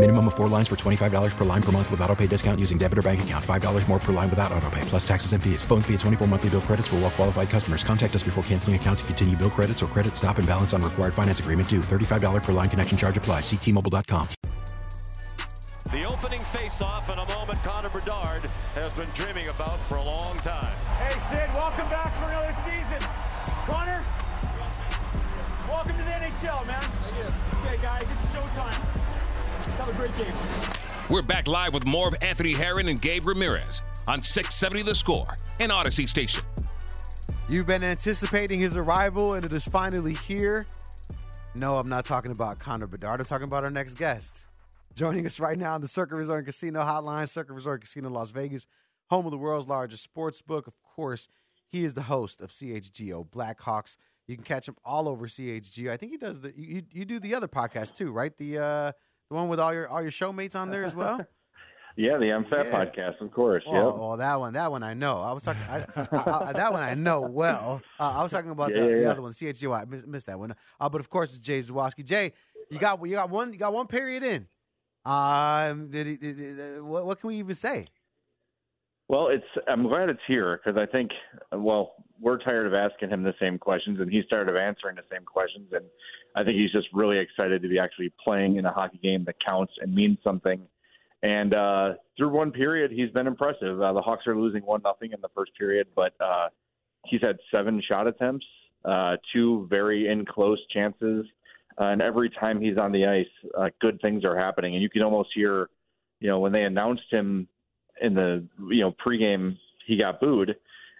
Minimum of four lines for $25 per line per month with auto pay discount using debit or bank account. $5 more per line without auto pay, plus taxes and fees. Phone fee at 24 monthly bill credits for well qualified customers. Contact us before canceling account to continue bill credits or credit stop and balance on required finance agreement due. $35 per line connection charge applies. Ctmobile.com. The opening face-off in a moment Connor Bedard has been dreaming about for a long time. Hey, Sid, welcome back for another season. Connor, welcome to the NHL, man. Thank you. Okay, guys, it's showtime. Have a great game. We're back live with more of Anthony Herron and Gabe Ramirez on 670 The Score and Audacy Station. You've been anticipating his arrival, and it is finally here. No, I'm not talking about Connor Bedard. I'm talking about our next guest. Joining us right now on the Circa Resort and Casino Hotline, Circa Resort Casino Las Vegas, home of the world's largest sports book. Of course, he is the host of CHGO Blackhawks. You can catch him all over CHGO. I think he does the you, you do the other podcast too, right? The uh the one with all your all your showmates on there as well. Yeah, the I'm Fat Yeah. podcast, of course. Oh, yep. oh, that one, that one I know. I was talking I, I, I, that one I know well. Uh, I was talking about Yeah, the, yeah, the yeah. other one, CHGO. I missed, missed that one. Uh, but of course, it's Jay Zawaski. Jay, you got you got one you got one period in. Um, did he, did, did- what, what can we even say? Well, it's I'm glad it's here because I think well we're tired of asking him the same questions and he's tired of answering the same questions and I think he's just really excited to be actually playing in a hockey game that counts and means something. And uh, through one period, he's been impressive. Uh, the Hawks are losing one nothing in the first period, but uh, he's had seven shot attempts, uh, two very in close chances, uh, and every time he's on the ice, uh, good things are happening. And you can almost hear, you know, when they announced him in the you know pregame, he got booed,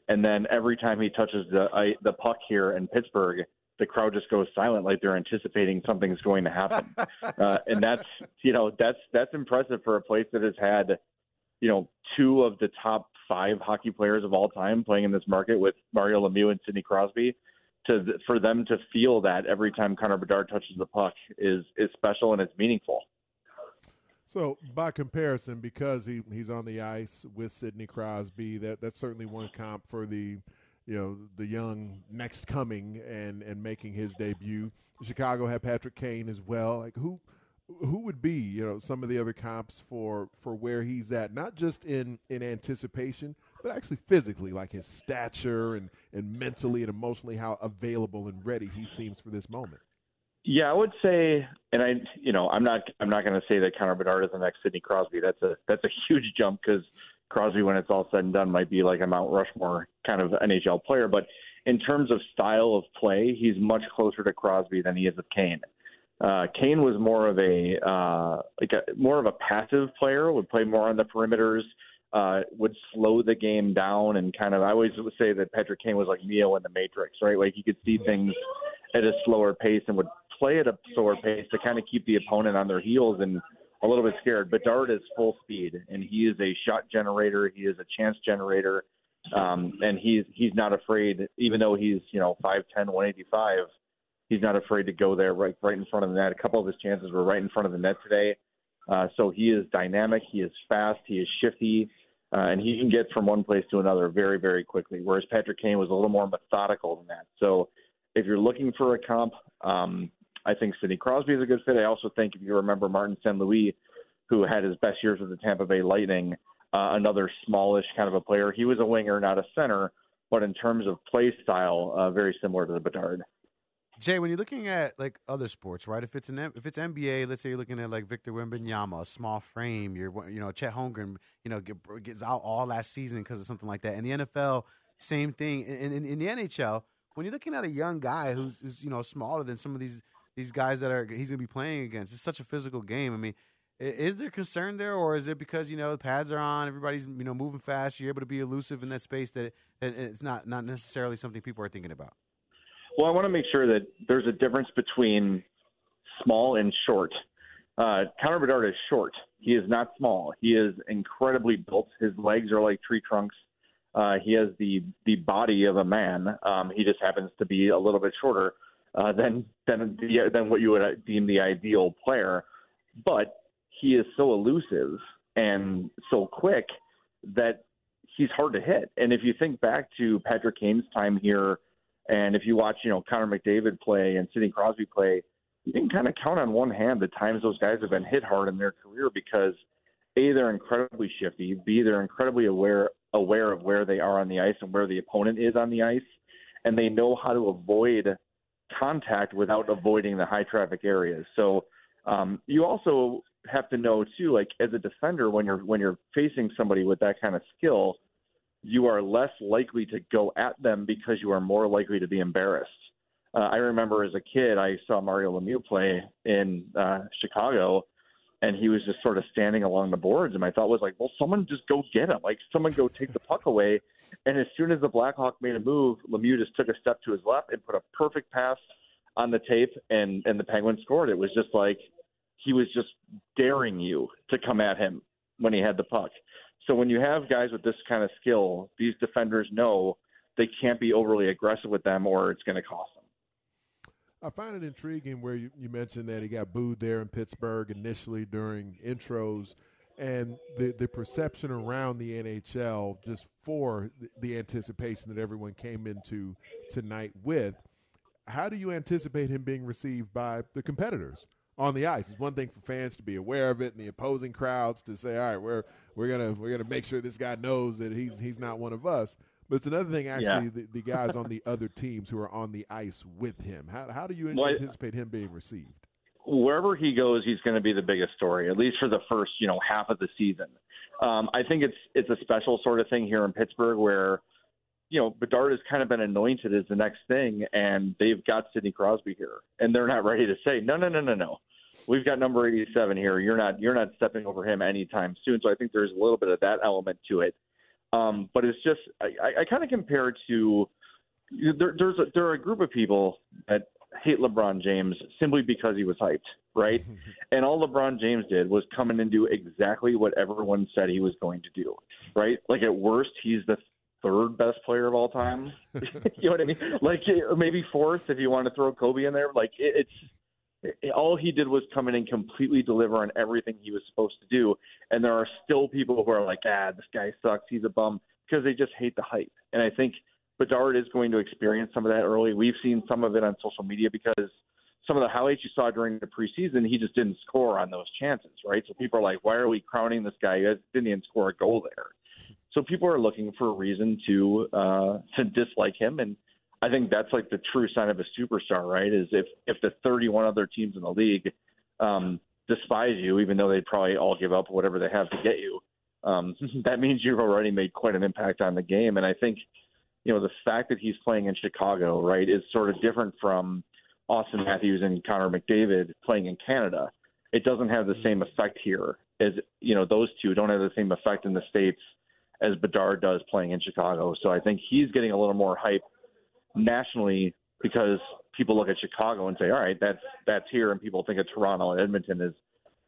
and then every time he touches the I, the puck here in Pittsburgh, the crowd just goes silent, like they're anticipating something's going to happen. uh, and that's you know that's that's impressive for a place that has had you know two of the top five hockey players of all time playing in this market with Mario Lemieux and Sidney Crosby. To th- for them to feel that every time Connor Bedard touches the puck is is special and it's meaningful. So, by comparison, because he, he's on the ice with Sidney Crosby, that that's certainly one comp for the, you know, the young next coming and and making his debut. Chicago had Patrick Kane as well. Like who who would be you know some of the other comps for for where he's at, not just in in anticipation, but actually physically, like his stature and and mentally and emotionally, how available and ready he seems for this moment. Yeah, I would say, and I, you know, I'm not, I'm not going to say that Connor Bedard is the next Sidney Crosby. That's a, that's a huge jump because Crosby, when it's all said and done, might be like a Mount Rushmore kind of NHL player. But in terms of style of play, he's much closer to Crosby than he is with Kane. Uh, Kane was more of a, uh, like a, more of a passive player. Would play more on the perimeters. Uh, would slow the game down and kind of. I always would say that Patrick Kane was like Neo in the Matrix, right? Like he could see things at a slower pace and would play at a slower pace to kind of keep the opponent on their heels and a little bit scared. Bedard is full speed and he is a shot generator. He is a chance generator. Um, and he's, he's not afraid, even though he's, you know, 5'10", 185, he's not afraid to go there right, right in front of the net. A couple of his chances were right in front of the net today. Uh, so he is dynamic. He is fast. He is shifty. Uh, and he can get from one place to another very, very quickly. Whereas Patrick Kane was a little more methodical than that. So if you're looking for a comp, um, I think Sidney Crosby is a good fit. I also think if you remember Martin St. Louis, who had his best years with the Tampa Bay Lightning, uh, another smallish kind of a player. He was a winger, not a center, but in terms of play style, uh, very similar to the Bedard. Jay, when you're looking at like other sports, right? If it's an if it's NBA, let's say you're looking at like Victor Wembanyama, a small frame. You're you know Chet Holmgren, you know get, gets out all last season because of something like that. In the NFL, same thing. In, in, in the NHL, when you're looking at a young guy who's, who's you know smaller than some of these these guys that are he's going to be playing against. It's such a physical game. I mean, is there concern there, or is it because you know the pads are on, everybody's you know moving fast, you're able to be elusive in that space that it's not not necessarily something people are thinking about? Well, I want to make sure that there's a difference between small and short. Uh, Connor Bedard is short. He is not small. He is incredibly built. His legs are like tree trunks. Uh, he has the the body of a man. Um, he just happens to be a little bit shorter uh, than than the, than what you would deem the ideal player. But he is so elusive and so quick that he's hard to hit. And if you think back to Patrick Kane's time here, and if you watch, you know, Connor McDavid play and Sidney Crosby play, you can kind of count on one hand the times those guys have been hit hard in their career because a they're incredibly shifty, b they're incredibly aware aware of where they are on the ice and where the opponent is on the ice, and they know how to avoid contact without avoiding the high traffic areas. So um, you also have to know too, like as a defender, when you're when you're facing somebody with that kind of skill, you are less likely to go at them because you are more likely to be embarrassed. Uh, I remember as a kid, I saw Mario Lemieux play in uh, Chicago, and he was just sort of standing along the boards. And my thought was like, well, someone just go get him. Like, someone go take the puck away. And as soon as the Blackhawk made a move, Lemieux just took a step to his left and put a perfect pass on the tape, and and the Penguins scored. It was just like he was just daring you to come at him when he had the puck. So when you have guys with this kind of skill, these defenders know they can't be overly aggressive with them, or it's going to cost them. I find it intriguing where you, you mentioned that he got booed there in Pittsburgh initially during intros, and the the perception around the NHL just for the, anticipation that everyone came into tonight with. How do you anticipate him being received by the competitors on the ice? It's one thing for fans to be aware of it and the opposing crowds to say, "All right, we're we're gonna we're gonna make sure this guy knows that he's he's not one of us." But it's another thing, actually, Yeah. the, the guys on the other teams who are on the ice with him. How, how do you Well, anticipate him being received? wherever he goes, he's going to be the biggest story, at least for the first, you know, half of the season. Um, I think it's it's a special sort of thing here in Pittsburgh where, you know, Bedard has kind of been anointed as the next thing, and they've got Sidney Crosby here, and they're not ready to say, no, no, no, no, no. We've got number 87 here. You're not you're not stepping over him anytime soon. So I think there's a little bit of that element to it. Um, but it's just I, I, kind of compare it to there, there's a, there are a group of people that hate LeBron James simply because he was hyped, right? and all LeBron James did was come in and do exactly what everyone said he was going to do, right? Like at worst, he's the third best player of all time. you know what I mean? Like maybe fourth if you want to throw Kobe in there. Like it, it's it, all he did was come in and completely deliver on everything he was supposed to do. And there are still people who are like, ah, this guy sucks. He's a bum because they just hate the hype. And I think Bedard is going to experience some of that early. We've seen some of it on social media because some of the highlights you saw during the preseason, he just didn't score on those chances, right? So people are like, why are we crowning this guy? He didn't even score a goal there. So people are looking for a reason to uh, to dislike him, and I think that's like the true sign of a superstar, right? Is if if the 31 other teams in the league um, despise you, even though they'd probably all give up whatever they have to get you, um, that means you've already made quite an impact on the game. And I think you know the fact that he's playing in Chicago, right, is sort of different from Auston Matthews and Connor McDavid playing in Canada. It doesn't have the same effect here as you know those two don't have the same effect in the states as Bedard does playing in Chicago. So I think he's getting a little more hype nationally because people look at Chicago and say, all right, that's that's here, and people think of Toronto and Edmonton is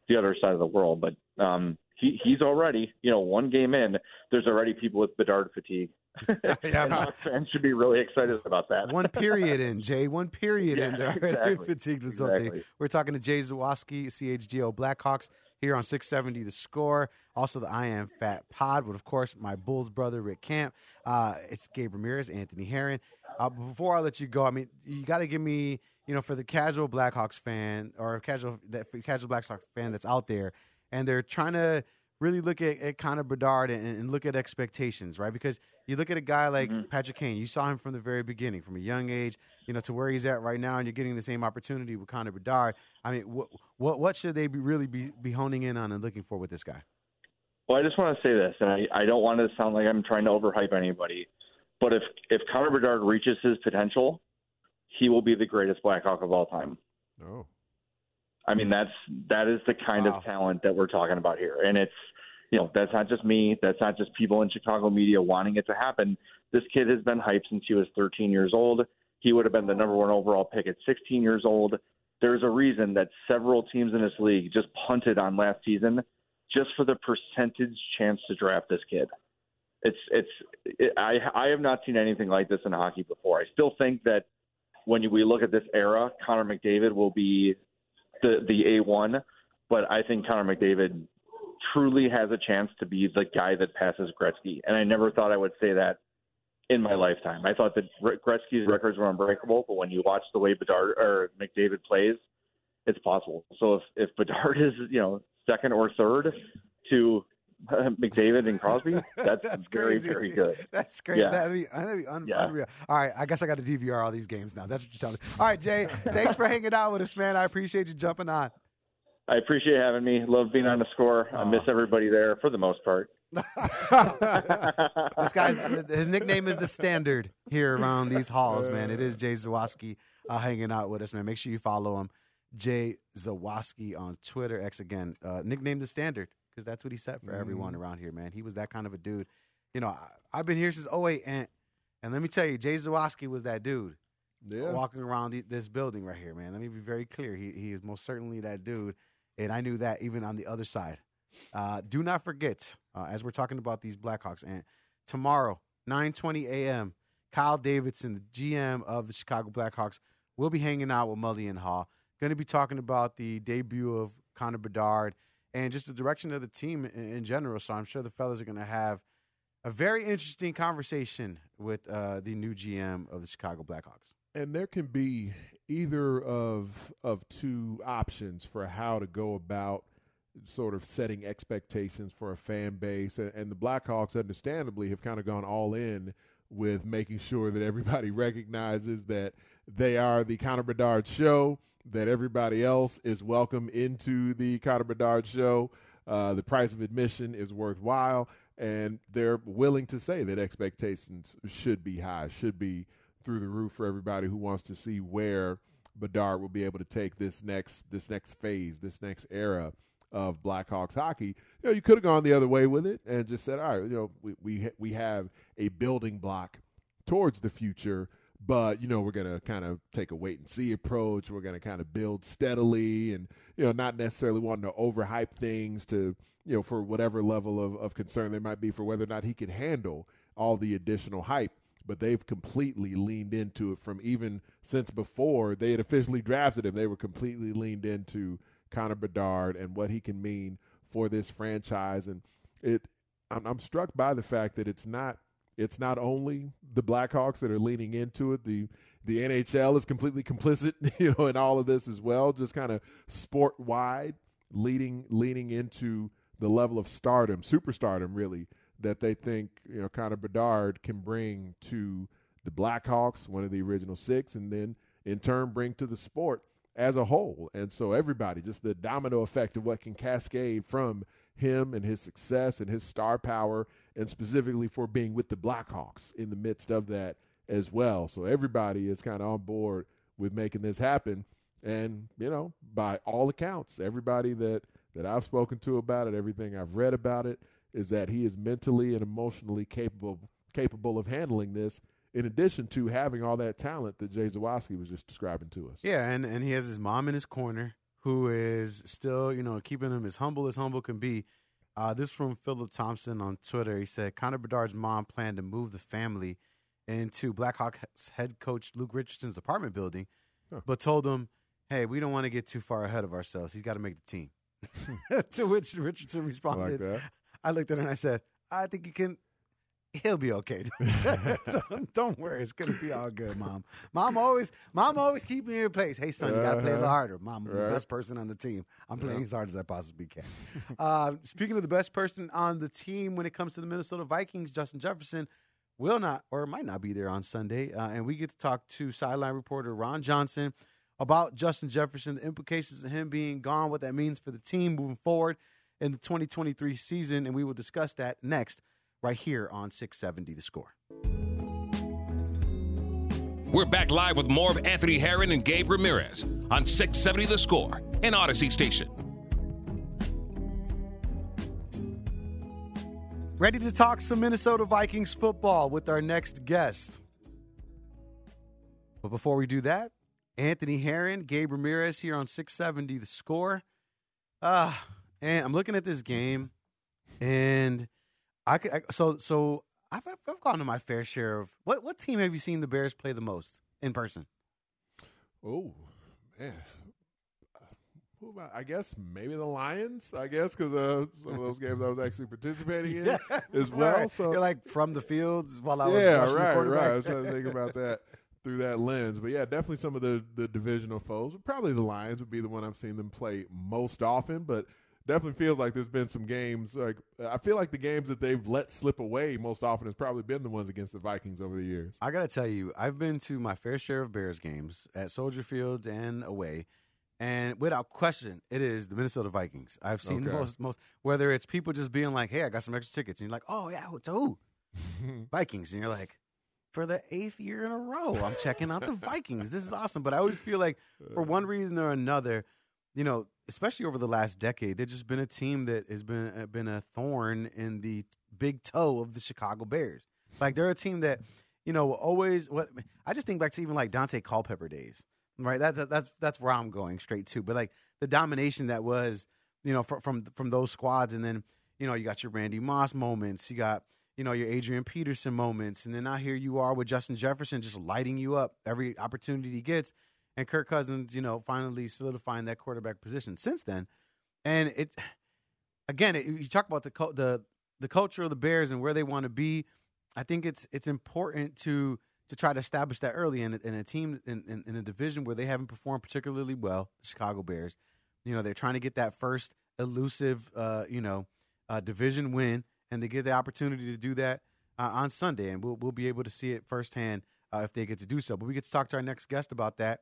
the other side of the world. But um, he he's already, you know, one game in, there's already people with Bedard fatigue. Yeah, and fans should be really excited about that. One period in, Jay. One period in. Yeah, They're already exactly. fatigued with something. Exactly. We're talking to Jay Zawaski, CHGO Blackhawks, here on 670 The Score. Also, the I Am Fat Pod, but of course, my Bulls brother, Rick Camp. Uh, it's Gabe Ramirez, Anthony Herron. Uh, before I let you go, I mean, you got to give me, you know, for the casual Blackhawks fan or casual that casual Blackhawks fan that's out there, and they're trying to really look at, at Connor Bedard and, and look at expectations, right? Because you look at a guy like Patrick Kane, you saw him from the very beginning, from a young age, you know, to where he's at right now, and you're getting the same opportunity with Connor Bedard. I mean, what what what should they be really be, be honing in on and looking for with this guy? Well, I just want to say this, and I, I don't want to sound like I'm trying to overhype anybody, but if if Connor Bedard reaches his potential, he will be the greatest Blackhawk of all time. Oh. I mean, that's that is the kind Wow. of talent that we're talking about here, and it's you know that's not just me, that's not just people in Chicago media wanting it to happen. This kid has been hyped since he was 13 years old. He would have been the number one overall pick at 16 years old. There's a reason that several teams in this league just punted on last season just for the percentage chance to draft this kid. It's it's it, I I have not seen anything like this in hockey before. I still think that when we look at this era, Connor McDavid will be the the A one, but I think Connor McDavid truly has a chance to be the guy that passes Gretzky, and I never thought I would say that in my lifetime. I thought that Gretzky's records were unbreakable, but when you watch the way Bedard or McDavid plays, it's possible. So if if Bedard is you know second or third to McDavid and Crosby, that's, That's very crazy. very good. That's great. Yeah. That'd be, that'd be un- Yeah. unreal. All right, I guess I got to DVR all these games now. That's what you're telling me. All right, Jay, thanks for hanging out with us, man. I appreciate you jumping on. I appreciate having me. Love being on the score. I miss everybody there for the most part. this guy's his nickname is the standard here around these halls, man. It is Jay Zawaski uh, hanging out with us, man. Make sure you follow him, Jay Zawaski on Twitter. X again, uh, nicknamed the standard because that's what he set for everyone around here, man. He was that kind of a dude. You know, I, I've been here since 08, and and let me tell you, Jay Zawaski was that dude. Yeah. Walking around the, this building right here, man. Let me be very clear. He he is most certainly that dude, and I knew that even on the other side. Uh, do not forget, uh, as we're talking about these Blackhawks, and tomorrow, 9:20 a.m., Kyle Davidson, the GM of the Chicago Blackhawks, will be hanging out with Mully and Haugh. Going to be talking about the debut of Connor Bedard and just the direction of the team in, in general. So I'm sure the fellas are going to have a very interesting conversation with uh, the new GM of the Chicago Blackhawks. and there can be either of of two options for how to go about sort of setting expectations for a fan base and, and the Blackhawks understandably have kind of gone all in with making sure that everybody recognizes that they are the Connor Bedard show that everybody else is welcome into the Connor Bedard show uh, the price of admission is worthwhile and they're willing to say that expectations should be high should be through the roof for everybody who wants to see where Bedard will be able to take this next this next phase, this next era of Blackhawks hockey. You know, you could have gone the other way with it and just said, all right, you know, we we we have a building block towards the future, but you know, we're gonna kind of take a wait and see approach. We're gonna kind of build steadily, and you know, not necessarily wanting to overhype things to you know for whatever level of, of concern there might be for whether or not he can handle all the additional hype but they've completely leaned into it from even since before they had officially drafted him. They were completely leaned into Connor Bedard and what he can mean for this franchise. And it, I'm, I'm struck by the fact that it's not it's not only the Blackhawks that are leaning into it. The the NHL is completely complicit, you know, in all of this as well. Just kind of sport wide, leading leaning into the level of stardom, superstardom, really that they think you know Connor Bedard can bring to the Blackhawks, one of the original six, and then in turn bring to the sport as a whole. And so everybody, just the domino effect of what can cascade from him and his success and his star power, and specifically for being with the Blackhawks in the midst of that as well. So everybody is kind of on board with making this happen. And you know, by all accounts, everybody that that I've spoken to about it, everything I've read about it, is that he is mentally and emotionally capable capable of handling this. In addition to having all that talent that Jay Zawaski was just describing to us. Yeah, and, and he has his mom in his corner who is still, you know, keeping him as humble as humble can be. Uh, this from Philip Thompson on Twitter. He said Connor Bedard's mom planned to move the family into Blackhawks head coach Luke Richardson's apartment building, Huh. but told him, hey, we don't want to get too far ahead of ourselves. He's got to make the team. to which Richardson responded, that. I looked at her and I said, I think you can. He'll be okay. don't, don't worry, it's gonna be all good, mom. Mom always, mom always keep me in place. Hey, son, you gotta play a little Uh-huh. harder. Mom, I'm the best person on the team. I'm playing as hard as I possibly can. uh, speaking of the best person on the team, when it comes to the Minnesota Vikings, Justin Jefferson will not or might not be there on Sunday, uh, and we get to talk to sideline reporter Ron Johnson about Justin Jefferson, the implications of him being gone, what that means for the team moving forward in the 2023 season, and we will discuss that next, right here on 670 The Score. We're back live with more of Anthony Herron and Gabe Ramirez on 670 The Score and Audacy Station. Ready to talk some Minnesota Vikings football with our next guest. But before we do that, Anthony Herron, Gabe Ramirez here on 670 The Score. Ah, and I'm looking at this game, and I, could, I so so I've, I've gone to my fair share of what what team have you seen the Bears play the most in person? Oh man, I? Guess maybe the Lions. I guess because uh, some of those games I was actually participating in Yeah, as well. right. So You're like from the fields while I was yeah, right, right. I was trying to think about that through that lens. But yeah, definitely some of the the divisional foes. Probably the Lions would be the one I've seen them play most often, but. Definitely feels like there's been some games. Like I feel like the games that they've let slip away most often has probably been the ones against the Vikings over the years. I gotta tell you, I've been to my fair share of Bears games at Soldier Field and away, and without question, it is the Minnesota Vikings. I've seen the most, most whether it's people just being like, "Hey, I got some extra tickets," and you're like, "Oh yeah, to who?" Vikings, and you're like, for the eighth year in a row, I'm checking out the Vikings. This is awesome. But I always feel like, for one reason or another, you know, especially over the last decade, they've just been a team that has been uh, been a thorn in the big toe of the Chicago Bears. Like they're a team that, you know, always. What I just think back to even like Daunte Culpepper days, right? That, that that's that's where I'm going straight to. But like the domination that was, you know, from from from those squads, and then you know you got your Randy Moss moments, you got you know your Adrian Peterson moments, and then now here you are with Justin Jefferson just lighting you up every opportunity he gets, and Kirk Cousins, you know, finally solidifying that quarterback position since then, and it again, it, you talk about the the the culture of the Bears and where they want to be. I think it's it's important to to try to establish that early in, a- in a team in, in, in a division where they haven't performed particularly well, the Chicago Bears. You know, they're trying to get that first elusive, uh, you know, uh, division win, and they get the opportunity to do that uh, on Sunday, and we'll we'll be able to see it firsthand uh, if they get to do so. But we get to talk to our next guest about that.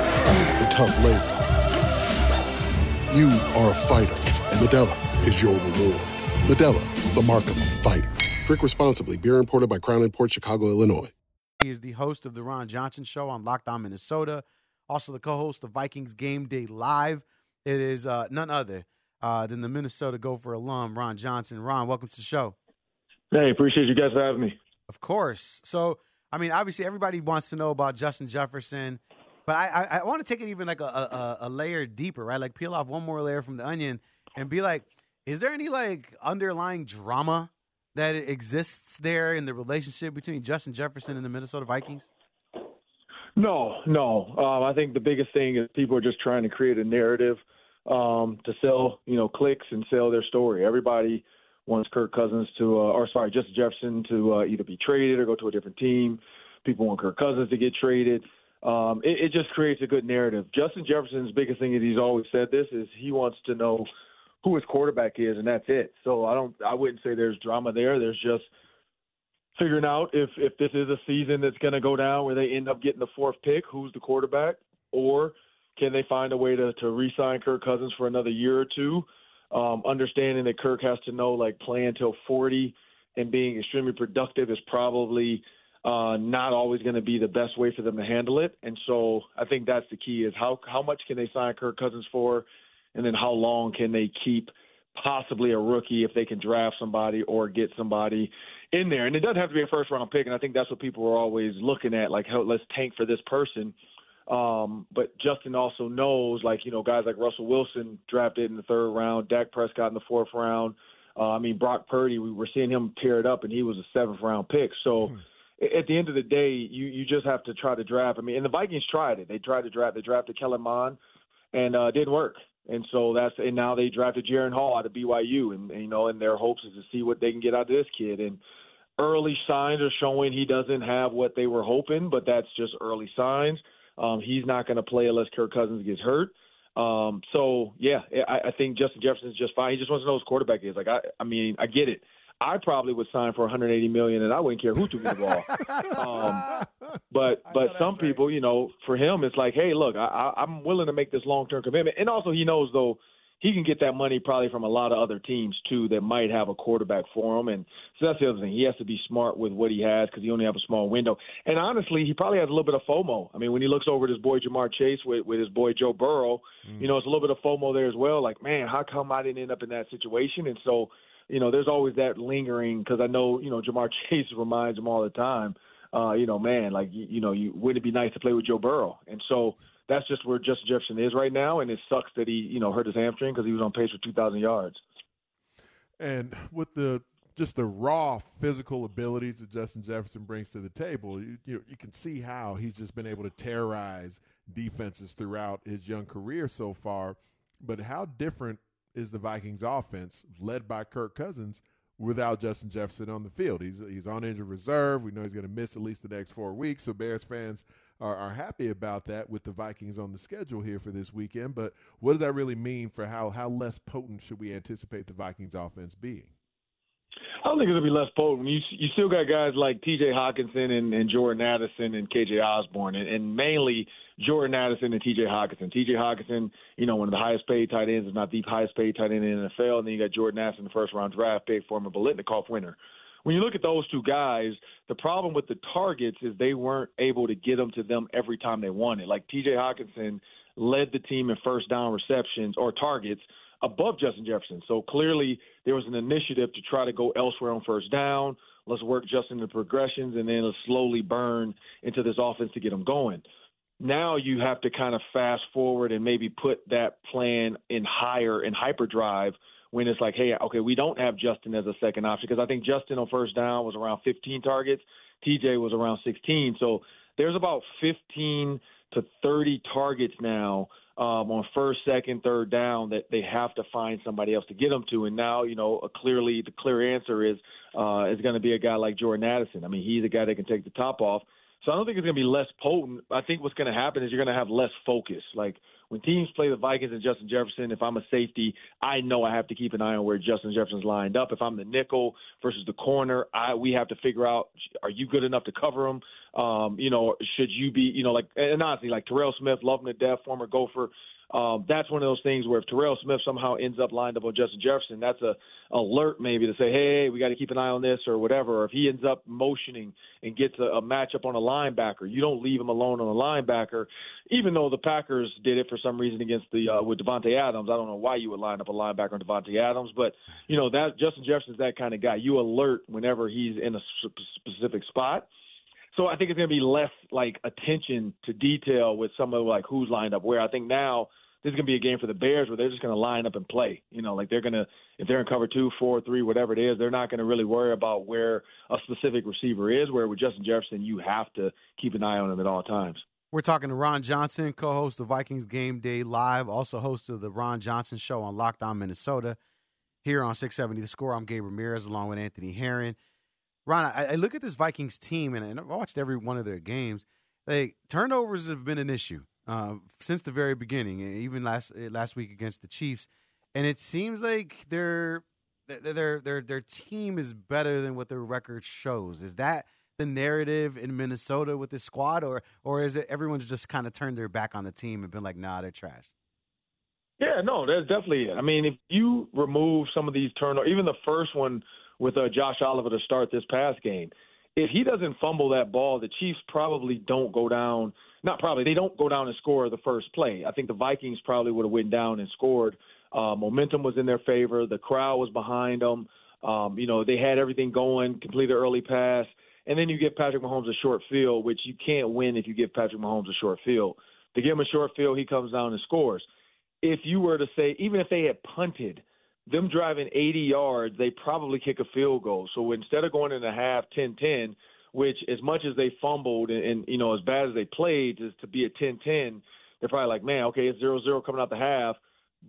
the tough labor. You are a fighter, and Modelo is your reward. Modelo, the mark of a fighter. Drink responsibly. Beer imported by Crown Port Chicago, Illinois. He is the host of the Ron Johnson Show on Locked On Minnesota, also the co-host of Vikings Game Day Live. It is uh, none other uh, than the Minnesota Gopher alum Ron Johnson. Ron, welcome to the show. Hey, appreciate you guys having me. Of course. So, I mean, obviously, everybody wants to know about Justin Jefferson, but I I, I want to take it even like a, a a layer deeper, right? Like peel off one more layer from the onion and be like, is there any like underlying drama that exists there in the relationship between Justin Jefferson and the Minnesota Vikings? No, no. Um, I think the biggest thing is people are just trying to create a narrative um, to sell, you know, clicks and sell their story. Everybody wants Kirk Cousins to, uh, or sorry, Justin Jefferson to uh, either be traded or go to a different team. People want Kirk Cousins to get traded. Um, it, it just creates a good narrative. Justin Jefferson's biggest thing is he's always said this is he wants to know who his quarterback is, and that's it. So I don't, I wouldn't say there's drama there. There's just figuring out if if this is a season that's going to go down where they end up getting the fourth pick, who's the quarterback, or can they find a way to to re-sign Kirk Cousins for another year or two? Um, understanding that Kirk has to know like play until 40 and being extremely productive is probably uh, not always going to be the best way for them to handle it. And so I think that's the key: is how how much can they sign Kirk Cousins for, and then how long can they keep possibly a rookie if they can draft somebody or get somebody in there. And it doesn't have to be a first round pick. And I think that's what people are always looking at, like, how, let's tank for this person. Um, but Justin also knows, like, you know, guys like Russell Wilson drafted in the third round, Dak Prescott in the fourth round. Uh, I mean, Brock Purdy, we were seeing him tear it up, and he was a seventh round pick. So hmm. At the end of the day, you you just have to try to draft. I mean, and the Vikings tried it. They tried to draft. They drafted Kellen Mond, and uh, didn't work. And so that's and now they drafted Jaren Hall out of BYU, and, and you know, and their hopes is to see what they can get out of this kid. And early signs are showing he doesn't have what they were hoping, but that's just early signs. Um, he's not going to play unless Kirk Cousins gets hurt. Um, so yeah, I, I think Justin Jefferson is just fine. He just wants to know his quarterback is. Like I, I mean, I get it. I probably would sign for 180 million, and I wouldn't care who took the ball. um, but but some people, you know, for him, it's like, hey, look, I, I'm willing to make this long term commitment, and also he knows though he can get that money probably from a lot of other teams too that might have a quarterback for him. And so that's the other thing. He has to be smart with what he has because he only have a small window. And honestly, he probably has a little bit of FOMO. I mean, when he looks over at his boy Ja'Marr Chase with, with his boy Joe Burrow, mm. you know, it's a little bit of FOMO there as well. Like, man, how come I didn't end up in that situation? And so, you know, there's always that lingering because I know, you know, Ja'Marr Chase reminds him all the time. Uh, you know, man, like you, you know, you wouldn't it be nice to play with Joe Burrow? And so that's just where Justin Jefferson is right now, and it sucks that he you know hurt his hamstring because he was on pace for 2,000 yards. And with the just the raw physical abilities that Justin Jefferson brings to the table, you, you, you can see how he's just been able to terrorize defenses throughout his young career so far. But how different is the Vikings offense led by Kirk Cousins without Justin Jefferson on the field? He's he's on injured reserve. We know he's going to miss at least the next four weeks. So Bears fans are, are happy about that with the Vikings on the schedule here for this weekend. But what does that really mean for how how less potent should we anticipate the Vikings offense being? I don't think it'll be less potent. You you still got guys like T.J. Hockenson and, and Jordan Addison and K.J. Osborn, and, and mainly Jordan Addison and T.J. Hockenson. T.J. Hockenson, you know, one of the highest paid tight ends, if not the highest paid tight end in the NFL. And then you got Jordan Addison, the first round draft pick, former Biletnikoff winner when you look at those two guys, the problem with the targets is they weren't able to get them to them every time they wanted. Like T.J. Hockenson led the team in first down receptions or targets above Justin Jefferson. So clearly there was an initiative to try to go elsewhere on first down. Let's work Justin the progressions and then let's slowly burn into this offense to get them going. Now you have to kind of fast forward and maybe put that plan in higher in hyperdrive – when it's like, hey, okay, we don't have Justin as a second option because I think Justin on first down was around 15 targets, TJ was around 16. So there's about 15 to 30 targets now um, on first, second, third down that they have to find somebody else to get them to. And now, you know, clearly the clear answer is uh, is going to be a guy like Jordan Addison. I mean, he's a guy that can take the top off. So I don't think it's going to be less potent. I think what's going to happen is you're going to have less focus. Like when teams play the Vikings and Justin Jefferson, if I'm a safety, I know I have to keep an eye on where Justin Jefferson's lined up. If I'm the nickel versus the corner, I we have to figure out are you good enough to cover him? Um, you know, should you be, you know, like and honestly, like Terrell Smith, loving to death, former Gopher. Um, that's one of those things where if Terrell Smith somehow ends up lined up on Justin Jefferson, that's a alert maybe to say, hey, we got to keep an eye on this or whatever. Or if he ends up motioning and gets a, a matchup on a linebacker, you don't leave him alone on a linebacker. Even though the Packers did it for some reason against the uh, with Davante Adams, I don't know why you would line up a linebacker on Davante Adams, but you know that Justin Jefferson's that kind of guy. You alert whenever he's in a specific spot. So I think it's going to be less like attention to detail with some of like who's lined up where. I think now this is going to be a game for the Bears where they're just going to line up and play. You know, like they're going to, if they're in cover two, four, three, whatever it is, they're not going to really worry about where a specific receiver is. Where with Justin Jefferson, you have to keep an eye on him at all times. We're talking to Ron Johnson, co host of Vikings Game Day Live, also host of the Ron Johnson Show on Locked On Minnesota. Here on 670 The Score, I'm Gabe Ramirez along with Anthony Herron. Ron, I, I look at this Vikings team and I watched every one of their games. They turnovers have been an issue uh, since the very beginning, even last eh, last week against the Chiefs, and it seems like their their their their team is better than what their record shows. Is that the narrative in Minnesota with this squad, or or is it everyone's just kind of turned their back on the team and been like, nah, they're trash? Yeah, no, that's definitely it. I mean, if you remove some of these turnovers, even the first one with uh, Josh Oliver to start this past game. If he doesn't fumble that ball, the Chiefs probably don't go down. Not probably, they don't go down and score the first play. I think the Vikings probably would have went down and scored. Uh, momentum was in their favor. The crowd was behind them. Um, you know, they had everything going, completed early pass, and then you give Patrick Mahomes a short field, which you can't win if you give Patrick Mahomes a short field. To give him a short field, he comes down and scores. If you were to say, even if they had punted, them driving 80 yards, they probably kick a field goal. So instead of going in a half 10-10, which as much as they fumbled and, and you know as bad as they played to, to be a 10-10, they're probably like, man, okay, it's 0-0 coming out the half,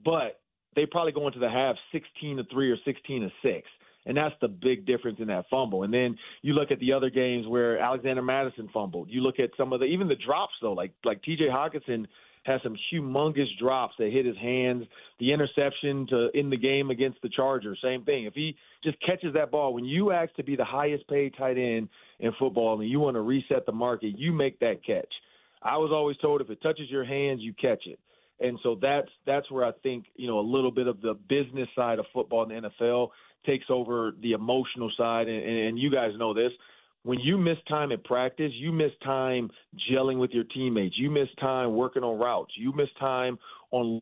but they probably go into the half 16 to 3 or 16 to 6. And that's the big difference in that fumble. And then you look at the other games where Alexander Mattison fumbled. You look at some of the even the drops though, like like TJ Hockenson has some humongous drops that hit his hands. The interception to in the game against the Chargers, same thing. If he just catches that ball, when you ask to be the highest paid tight end in football and you want to reset the market, you make that catch. I was always told if it touches your hands, you catch it. And so that's that's where I think you know a little bit of the business side of football in the NFL takes over the emotional side. And, and you guys know this. When you miss time at practice, you miss time gelling with your teammates. You miss time working on routes. You miss time on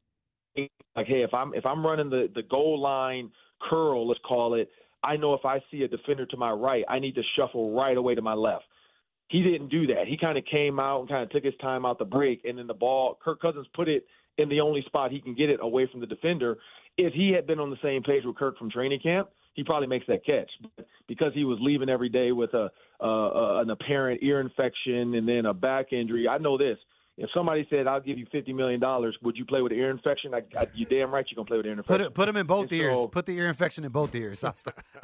like, hey, if I'm if I'm running the the goal line curl, let's call it, I know if I see a defender to my right, I need to shuffle right away to my left. He didn't do that. He kind of came out and kind of took his time out the break, and then the ball, Kirk Cousins put it in the only spot he can get it away from the defender. If he had been on the same page with Kirk from training camp, he probably makes that catch. But because he was leaving every day with a, uh, an apparent ear infection and then a back injury, I know this. If somebody said, "I'll give you fifty million dollars," would you play with an ear infection? I, I, you damn right you're gonna play with an ear infection. Put it, put them in both And ears. so- put the ear infection in both ears. I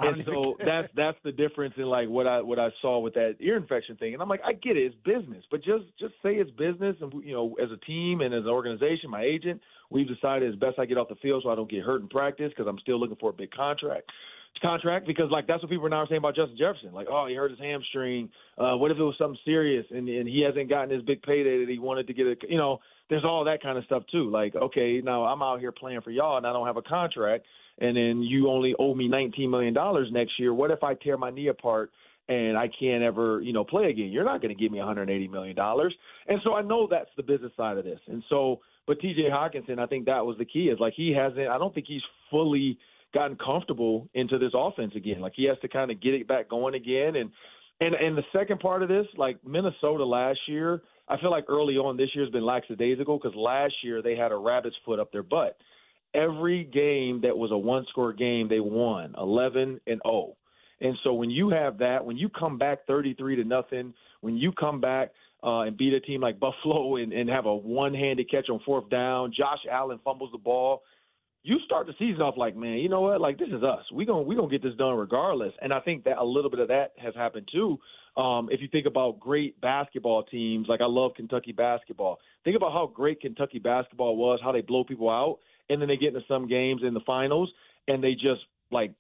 don't and so that's that's the difference in like what I what I saw with that ear infection thing. And I'm like, I get it, it's business, but just just say it's business. And you know, as a team and as an organization, my agent, we've decided it's best I get off the field so I don't get hurt in practice because I'm still looking for a big contract contract because like that's what people are now saying about Justin Jefferson. Like, oh, he hurt his hamstring. Uh, what if it was something serious and and he hasn't gotten his big payday that he wanted to get? A, you know, there's all that kind of stuff too. Like, okay, now I'm out here playing for y'all and I don't have a contract, and then you only owe me 19 million dollars next year. What if I tear my knee apart? And I can't ever, you know, play again. You're not going to give me 180 million dollars, and so I know that's the business side of this. And so, but T.J. Hockenson, I think that was the key. Is like he hasn't. I don't think he's fully gotten comfortable into this offense again. Like he has to kind of get it back going again. And and and the second part of this, like Minnesota last year, I feel like early on this year has been lackadaisical because last year they had a rabbit's foot up their butt. Every game that was a one score game, they won 11 and 0. And so when you have that, when you come back 33 to nothing, when you come back uh, and beat a team like Buffalo and, and have a one handed catch on fourth down, Josh Allen fumbles the ball you start the season off like, man, you know what? Like this is us. We gonna we gonna get this done regardless. And I think that a little bit of that has happened too. Um, if you think about great basketball teams, like I love Kentucky basketball. Think about how great Kentucky basketball was, how they blow people out, and then they get into some games in the finals and they just like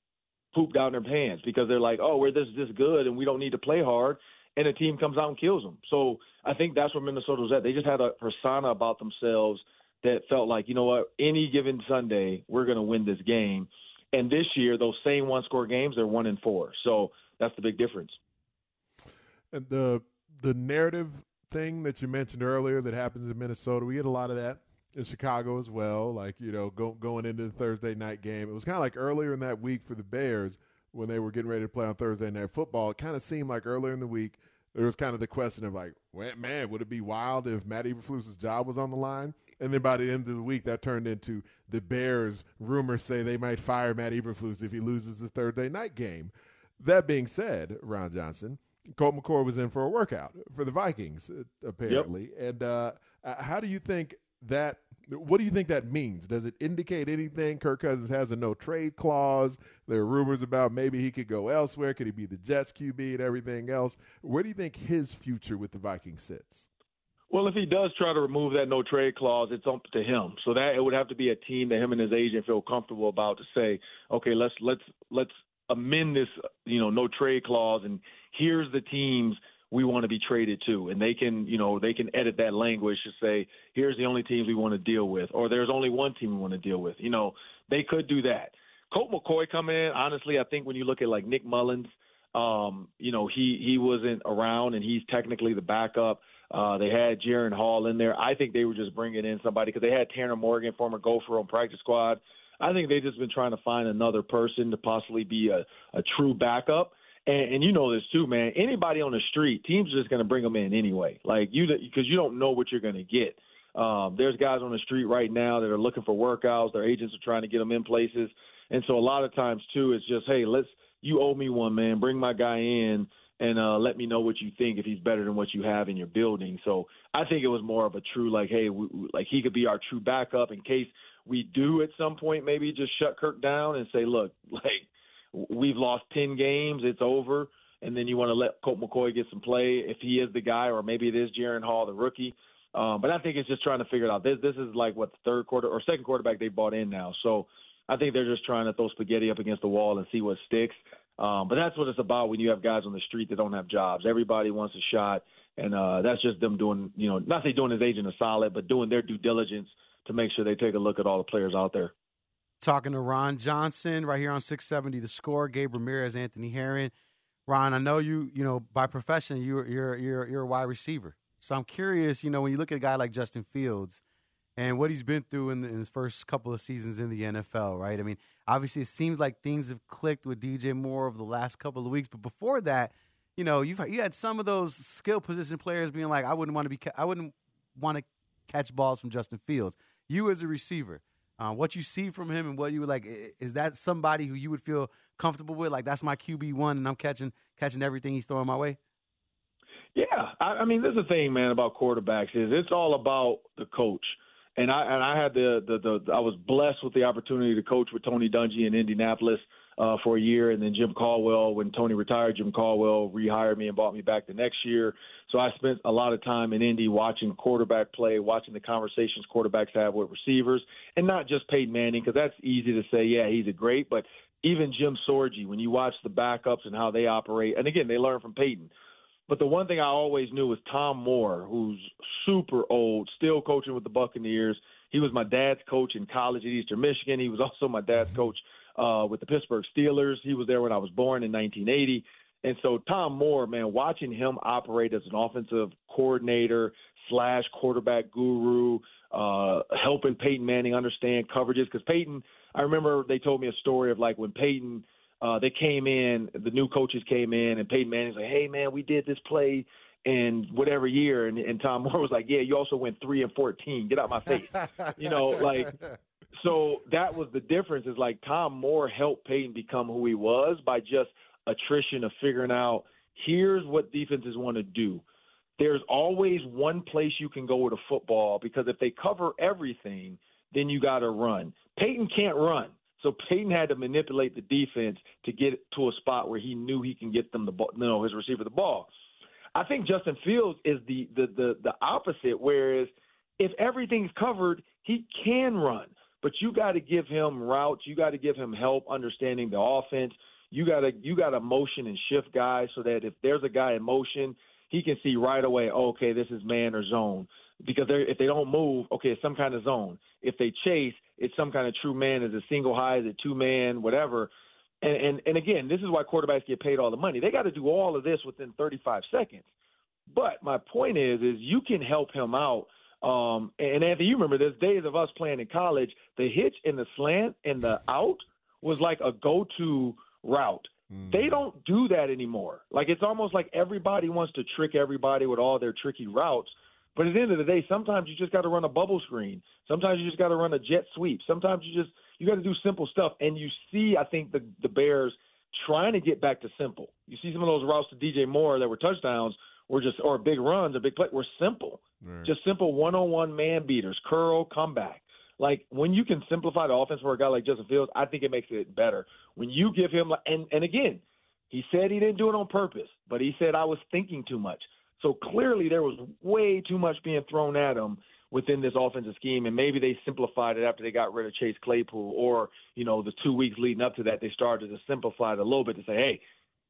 poop down their pants because they're like, oh, we're this this good and we don't need to play hard, and a team comes out and kills them. So I think that's where Minnesota was at. They just had a persona about themselves that felt like, you know what, any given Sunday, we're going to win this game. And this year, those same one score games, they're one and four. So that's the big difference. And the the narrative thing that you mentioned earlier that happens in Minnesota, we get a lot of that in Chicago as well. Like you know, go, going into the Thursday night game, it was kind of like earlier in that week for the Bears when they were getting ready to play on Thursday night football. It kind of seemed like earlier in the week there was kind of the question of like, well, man, would it be wild if Matt Eberflus's job was on the line? And then by the end of the week, that turned into the Bears. Rumors say they might fire Matt Eberflus if he loses the Thursday night game. That being said, Ron Johnson, Colt McCoy was in for a workout for the Vikings, uh, apparently. And uh, uh, how do you think that? What do you think that means? Does it indicate anything? Kirk Cousins has a no trade clause. There are rumors about maybe he could go elsewhere. Could he be the Jets QB and everything else? Where do you think his future with the Vikings sits? Well, if he does try to remove that no trade clause, it's up to him. So that it would have to be a team that him and his agent feel comfortable about to say, okay, let's let's let's amend this, you know, no trade clause, and here's the teams we want to be traded to, and they can, you know, they can edit that language to say, here's the only teams we want to deal with, or there's only one team we want to deal with. You know, they could do that. Colt McCoy coming in, honestly, I think when you look at like Nick Mullens, um, you know, he he wasn't around and he's technically the backup. Uh, they had Jaren Hall in there. I think they were just bringing in somebody because they had Tanner Morgan, former Gopher, on practice squad. I think they've just been trying to find another person to possibly be a, a true backup. And, and you know this too, man. Anybody on the street, teams are just going to bring them in anyway. Like you, because you don't know what you're going to get. Um, there's guys on the street right now that are looking for workouts. Their agents are trying to get them in places. And so a lot of times too, it's just, hey, let's you owe me one, man. Bring my guy in and uh, let me know what you think if he's better than what you have in your building. So I think it was more of a true like, hey, we, like he could be our true backup in case we do at some point maybe just shut Kirk down and say, look, like we've lost ten games, it's over. And then you want to let Colt McCoy get some play if he is the guy, or maybe it is Jaren Hall, the rookie. Um, but I think it's just trying to figure it out. This this is like what the third quarter or second quarterback they bought in now. So I think they're just trying to throw spaghetti up against the wall and see what sticks. Um, but that's what it's about when you have guys on the street that don't have jobs. Everybody wants a shot, and uh, that's just them doing, you know, not say doing his agent a solid, but doing their due diligence to make sure they take a look at all the players out there. Talking to Ron Johnson right here on 670 The Score. Gabe Ramirez, Anthony Herron. Ron, I know you, you know, by profession, you're you're you're you're a wide receiver. So I'm curious, you know, when you look at a guy like Justin Fields and what he's been through in, the, in his first couple of seasons in the NFL, right? I mean, obviously it seems like things have clicked with DJ Moore over the last couple of weeks, but before that, you know, you've you had some of those skill position players being like, I wouldn't want to be, I wouldn't want to catch balls from Justin Fields. You as a receiver, uh, what you see from him and what you like, is that somebody who you would feel comfortable with? Like that's my QB one, and I'm catching catching everything he's throwing my way. Yeah, I, I mean, there's a thing, man, about quarterbacks is it's all about the coach and I and I had the, the the I was blessed with the opportunity to coach with Tony Dungy in Indianapolis uh, for a year, and then Jim Caldwell. When Tony retired, Jim Caldwell rehired me and brought me back the next year. So I spent a lot of time in Indy watching quarterback play, watching the conversations quarterbacks have with receivers, and not just Peyton Manning, because that's easy to say, yeah, he's a great, but even Jim Sorgi, when you watch the backups and how they operate, and again, they learn from Peyton. But the one thing I always knew was Tom Moore, who's super old, still coaching with the Buccaneers. He was my dad's coach in college at Eastern Michigan. He was also my dad's coach uh, with the Pittsburgh Steelers. He was there when I was born in 1980. And so Tom Moore, man, watching him operate as an offensive coordinator slash quarterback guru, uh, helping Peyton Manning understand coverages. Because Peyton, I remember they told me a story of like when Peyton – uh, they came in, the new coaches came in, and Peyton Manning's like, "Hey, man, we did this play in whatever year," and, and Tom Moore was like, "Yeah, you also went three and fourteen. Get out my face," you know, like. So that was the difference. Is like Tom Moore helped Peyton become who he was by just attrition of figuring out here's what defenses want to do. There's always one place you can go with a football because if they cover everything, then you got to run. Peyton can't run. So Peyton had to manipulate the defense to get to a spot where he knew he can get them the ball, know, his receiver the ball. I think Justin Fields is the the the, the opposite. Whereas if everything's covered, he can run, but you got to give him routes. You got to give him help understanding the offense. You got to you got to motion and shift guys so that if there's a guy in motion, he can see right away. Oh, okay, this is man or zone because if they don't move, okay, it's some kind of zone. If they chase, it's some kind of true man. Is a single high? Is a two man? Whatever. And, and and again, this is why quarterbacks get paid all the money. They got to do all of this within 35 seconds. But my point is, is you can help him out. Um, and Anthony, you remember there's days of us playing in college. The hitch and the slant and the out was like a go-to route. Mm. They don't do that anymore. Like it's almost like everybody wants to trick everybody with all their tricky routes. But at the end of the day, sometimes you just got to run a bubble screen. Sometimes you just got to run a jet sweep. Sometimes you just you got to do simple stuff. And you see, I think the the Bears trying to get back to simple. You see some of those routes to DJ Moore that were touchdowns were just or big runs, a big play were simple, right. just simple one-on-one man beaters, curl, comeback. Like when you can simplify the offense for a guy like Justin Fields, I think it makes it better. When you give him and and again, he said he didn't do it on purpose, but he said I was thinking too much. So clearly there was way too much being thrown at him within this offensive scheme, and maybe they simplified it after they got rid of Chase Claypool, or you know the two weeks leading up to that they started to simplify it a little bit to say, hey,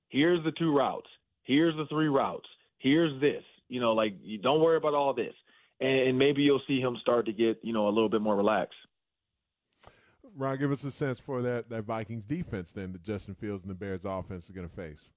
here's the two routes, here's the three routes, here's this, you know, like you don't worry about all this, and, and maybe you'll see him start to get you know a little bit more relaxed. Ron, give us a sense for that that Vikings defense then that Justin Fields and the Bears offense is going to face.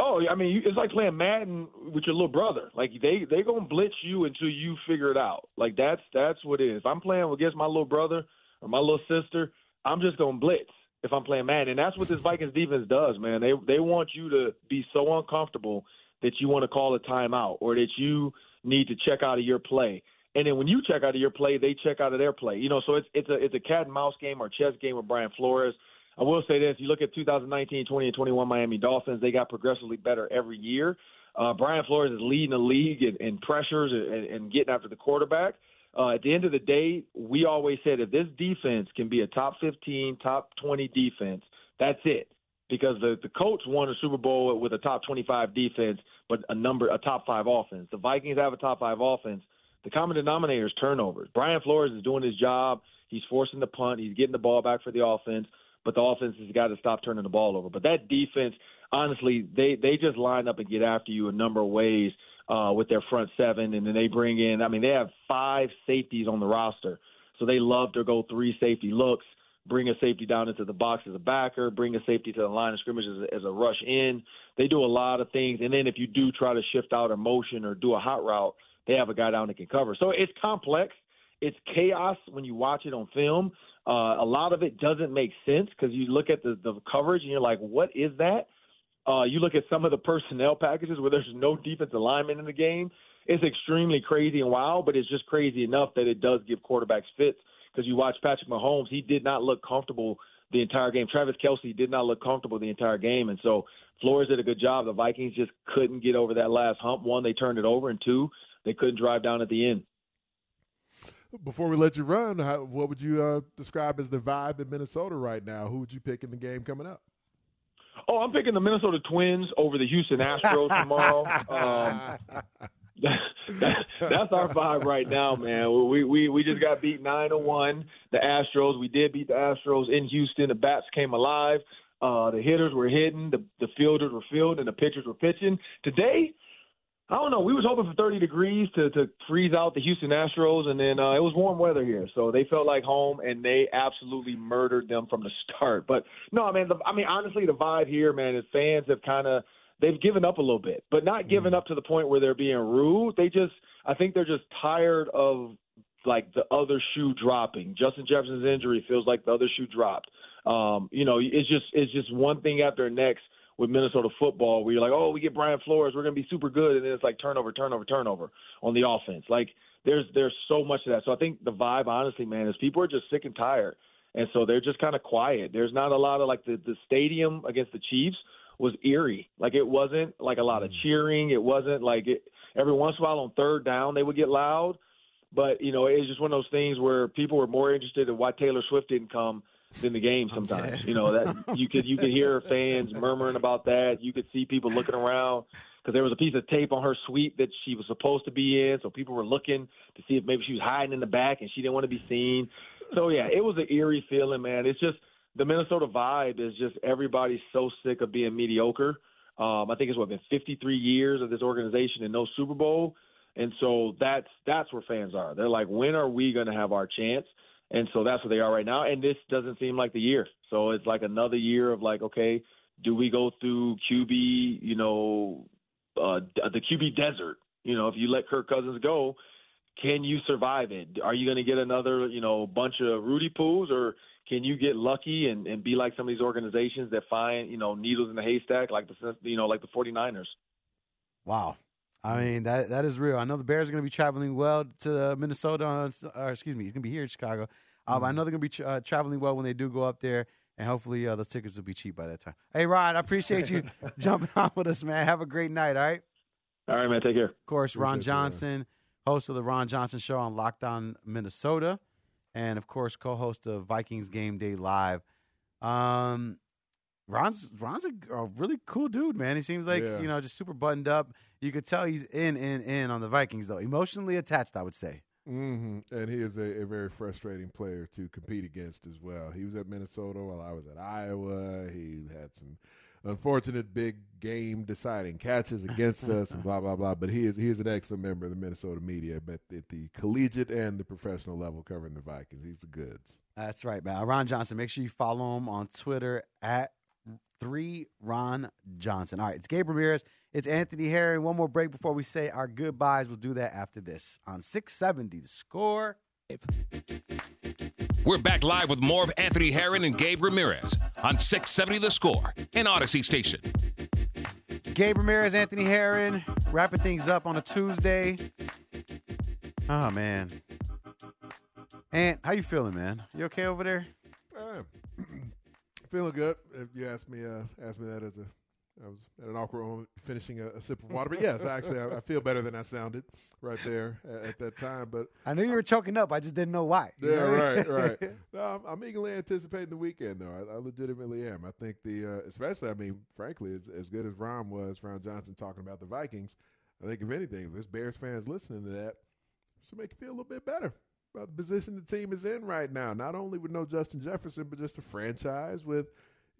Oh, I mean, it's like playing Madden with your little brother. Like they they gonna blitz you until you figure it out. Like that's that's what it is. If I'm playing against my little brother or my little sister, I'm just gonna blitz if I'm playing Madden, and that's what this Vikings defense does, man. They they want you to be so uncomfortable that you want to call a timeout or that you need to check out of your play. And then when you check out of your play, they check out of their play. You know, so it's it's a it's a cat and mouse game or chess game with Brian Flores. I will say this: you look at 2019, 20, and 21 Miami Dolphins; they got progressively better every year. Uh, Brian Flores is leading the league in, in pressures and, and getting after the quarterback. Uh, at the end of the day, we always said if this defense can be a top 15, top 20 defense, that's it. Because the the Colts won a Super Bowl with a top 25 defense, but a number a top five offense. The Vikings have a top five offense. The common denominator is turnovers. Brian Flores is doing his job. He's forcing the punt. He's getting the ball back for the offense but the offense has got to stop turning the ball over. But that defense, honestly, they they just line up and get after you a number of ways uh, with their front seven, and then they bring in. I mean, they have five safeties on the roster, so they love to go three safety looks. Bring a safety down into the box as a backer, bring a safety to the line of scrimmage as a, as a rush in. They do a lot of things, and then if you do try to shift out a motion or do a hot route, they have a guy down that can cover. So it's complex. It's chaos when you watch it on film. Uh, a lot of it doesn't make sense because you look at the, the coverage and you're like, what is that? Uh, you look at some of the personnel packages where there's no defensive alignment in the game. It's extremely crazy and wild, but it's just crazy enough that it does give quarterbacks fits. Because you watch Patrick Mahomes, he did not look comfortable the entire game. Travis Kelce did not look comfortable the entire game, and so Flores did a good job. The Vikings just couldn't get over that last hump. One, they turned it over, and two, they couldn't drive down at the end. Before we let you run, how, what would you uh, describe as the vibe in Minnesota right now? Who would you pick in the game coming up? Oh, I'm picking the Minnesota Twins over the Houston Astros tomorrow. Um, that, that's our vibe right now, man. We we we just got beat nine to one. The Astros. We did beat the Astros in Houston. The bats came alive. Uh, the hitters were hitting. The the fielders were fielding. And the pitchers were pitching. Today, I don't know. We was hoping for 30 degrees to to freeze out the Houston Astros, and then uh, it was warm weather here, so they felt like home, and they absolutely murdered them from the start. But no, I mean, the, I mean, honestly, the vibe here, man, is fans have kind of they've given up a little bit, but not given up to the point where they're being rude. They just, I think they're just tired of like the other shoe dropping. Justin Jefferson's injury feels like the other shoe dropped. Um, you know, it's just it's just one thing after next with Minnesota football where you're like, oh, we get Brian Flores, we're going to be super good, and then it's like turnover, turnover, turnover on the offense. Like there's there's so much of that. So I think the vibe, honestly, man, is people are just sick and tired, and so they're just kind of quiet. There's not a lot of like the the stadium against the Chiefs was eerie. Like it wasn't like a lot of mm. cheering. It wasn't like it. Every once in a while on third down they would get loud, but you know it was just one of those things where people were more interested in why Taylor Swift didn't come than the game sometimes. You know that you could you could hear fans murmuring about that. You could see people looking around because there was a piece of tape on her suite that she was supposed to be in, so people were looking to see if maybe she was hiding in the back and she didn't want to be seen. So yeah, it was an eerie feeling, man. It's just the Minnesota vibe is just everybody's so sick of being mediocre. Um, I think it's what been 53 years of this organization and no Super Bowl, and so that's that's where fans are. They're like, when are we going to have our chance? And so that's where they are right now. And this doesn't seem like the year. So it's like another year of like, okay, do we go through QB, you know, uh, the QB desert? You know, if you let Kirk Cousins go, can you survive it? Are you going to get another, you know, bunch of Rudy Poos or can you get lucky and, and be like some of these organizations that find, you know, needles in the haystack like the, you know, like the 49ers? Wow. I mean that that is real. I know the Bears are going to be traveling well to Minnesota, on, or excuse me, he's going to be here in Chicago. Um, mm-hmm. I know they're going to be tra- uh, traveling well when they do go up there, and hopefully uh, those tickets will be cheap by that time. Hey, Ron, I appreciate you jumping on with us, man. Have a great night. All right. All right, man. Take care. Of course, Ron Johnson, host of the Ron Johnson Show on Lockdown Minnesota, and of course, co-host of Vikings Game Day Live. Um, Ron's Ron's a, a, really cool dude, man. He seems like yeah. you know just super buttoned up. You could tell he's in, in, in on the Vikings though, emotionally attached. I would say. Mm-hmm. And he is a, a, very frustrating player to compete against as well. He was at Minnesota while I was at Iowa. He had some unfortunate big game deciding catches against us and blah blah blah. But he is he is an excellent member of the Minnesota media, but at the collegiate and the professional level covering the Vikings. He's the goods. That's right, man. Ron Johnson. Make sure you follow him on Twitter at three Ron Johnson. All right, it's Gabe Ramirez. It's Anthony Herron. One more break before we say our goodbyes. We'll do that after this on 670 the score. We're back live with more of Anthony Herron and Gabe Ramirez on 670 The Score and Audacy Station. Gabe Ramirez, Anthony Herron, wrapping things up on a Tuesday. Oh man. Ant, how you feeling, man? You okay over there? Uh, feeling good. If you ask me, uh, ask me that as a, I was at an awkward moment finishing a, a sip of water. But yes, actually, I, I, feel better than I sounded right there at, at, that time. But I knew you were choking up. I just didn't know why. Yeah, know? right, right. No, I'm, I'm, eagerly anticipating the weekend, though. I, I legitimately am. I think the, uh, especially, I mean, frankly, as, as good as Ron was, Ron Johnson talking about the Vikings. I think if anything, if there's Bears fans listening to that, should make you feel a little bit better about the position the team is in right now. Not only with no Justin Jefferson, but just a franchise with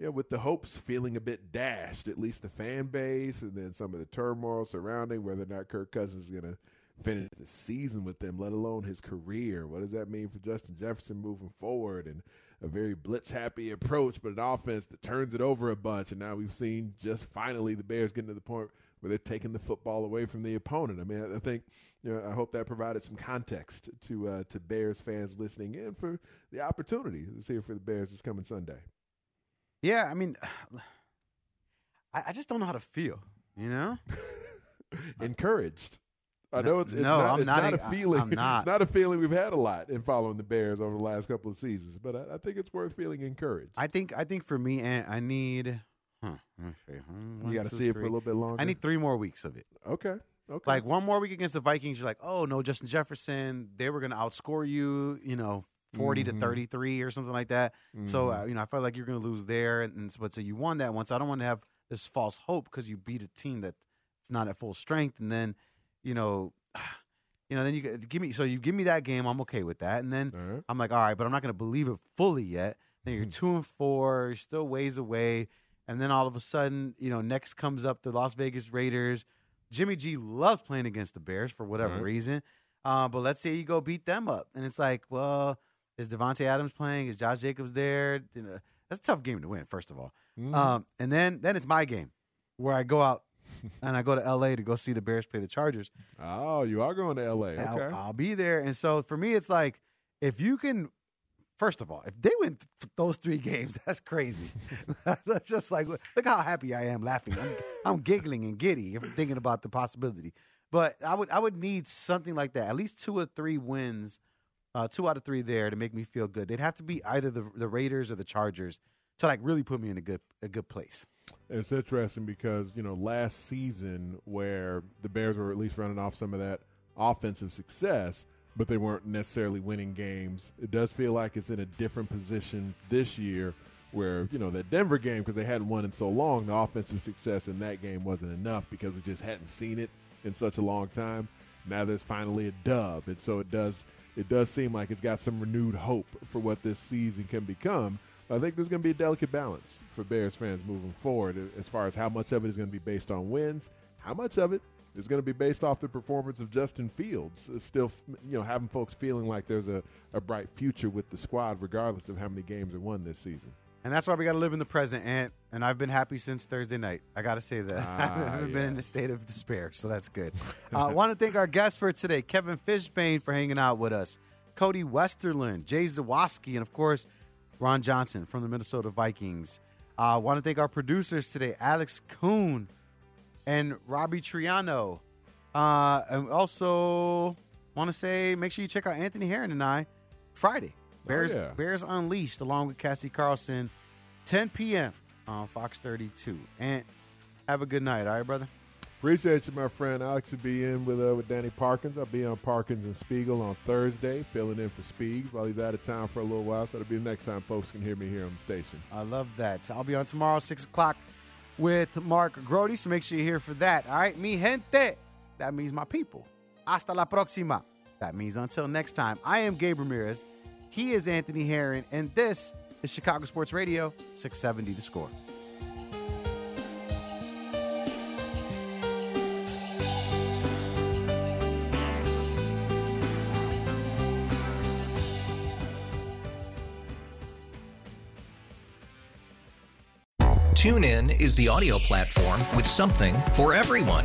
know, with the hopes feeling a bit dashed, at least the fan base, and then some of the turmoil surrounding whether or not Kirk Cousins is going to finish the season with them, let alone his career. What does that mean for Justin Jefferson moving forward? And a very blitz happy approach, but an offense that turns it over a bunch. And now we've seen just finally the Bears getting to the point where they're taking the football away from the opponent. I mean, I think you know, I hope that provided some context to uh, to Bears fans listening in for the opportunity to see for the Bears this coming Sunday. Yeah, I mean, I, I just don't know how to feel. You know, encouraged. I know it's, it's no, not, I'm it's not, not, a feeling. I'm not. It's not a feeling we've had a lot in following the Bears over the last couple of seasons, but I, I think it's worth feeling encouraged. I think I think for me, I need. Huh, okay, hmm, you got to see it for a little bit longer. I need three more weeks of it. Okay. Okay. Like one more week against the Vikings, you're like, oh no, Justin Jefferson, they were going to outscore you, you know, 40 Mm-hmm. to 33 or something like that. So, uh, you know, I felt like you're going to lose there. And, and but so you won that one. So I don't want to have this false hope because you beat a team that's not at full strength. And then, you know, you know, then you give me, so you give me that game. I'm okay with that. And then right. I'm like, all right, but I'm not going to believe it fully yet. Then you're two and four, you're still ways away. And then all of a sudden, you know, next comes up the Las Vegas Raiders. Jimmy G loves playing against the Bears for whatever Right. reason. Uh, but let's say you go beat them up. And it's like, well, is Davante Adams playing? Is Josh Jacobs there? You know, that's a tough game to win, first of all. Mhm. Um, and then then it's my game where I go out and I go to LA to go see the Bears play the Chargers. Oh, you are going to L.A. Okay. I'll, I'll be there. And so for me, it's like if you can, first of all, if they win th- those three games, that's crazy. that's just like look how happy I am laughing. I'm, I'm giggling and giddy thinking about the possibility. But I would I would need something like that, at least two or three wins, uh, two out of three there to make me feel good. They'd have to be either the the Raiders or the Chargers to like really put me in a good a good place. It's interesting because you know last season where the Bears were at least running off some of that offensive success, but they weren't necessarily winning games. It does feel like it's in a different position this year, where you know that Denver game because they hadn't won in so long, the offensive success in that game wasn't enough because we just hadn't seen it in such a long time. Now there's finally a dub, and so it does it does seem like it's got some renewed hope for what this season can become. I think there's going to be a delicate balance for Bears fans moving forward as far as how much of it is going to be based on wins, how much of it is going to be based off the performance of Justin Fields, uh, still you know having folks feeling like there's a, a bright future with the squad regardless of how many games are won this season. And that's why we got to live in the present, and and I've been happy since Thursday night. I got to say that I Ah, haven't been in a state of despair, so that's good. I uh, want to thank our guests for today, Kevin Fishbain, for hanging out with us, Cody Westerlund, Jay Zawaski, and of course Ron Johnson from the Minnesota Vikings. I uh, want to thank our producers today, Alex Kuhn and Robbie Triano. Uh, and also want to say, make sure you check out Anthony Herron and I Friday. Bears yeah. Bears Unleashed along with Cassie Carlson, 10 p.m. on Fox 32. And have a good night, all right, brother? Appreciate you, my friend. Alex will be in with uh, with Danny Parkins. I'll be on Parkins and Spiegel on Thursday, filling in for Spieg while he's out of town for a little while. So it'll be the next time folks can hear me here on the station. I love that. I'll be on tomorrow, 6 o'clock with Mark Grote, so make sure you're here for that. All right, mi gente. That means my people. Hasta la próxima. That means until next time. I am Gabe Ramirez. He is Anthony Herron, and this is Chicago Sports Radio 670 The Score. TuneIn is the audio platform with something for everyone.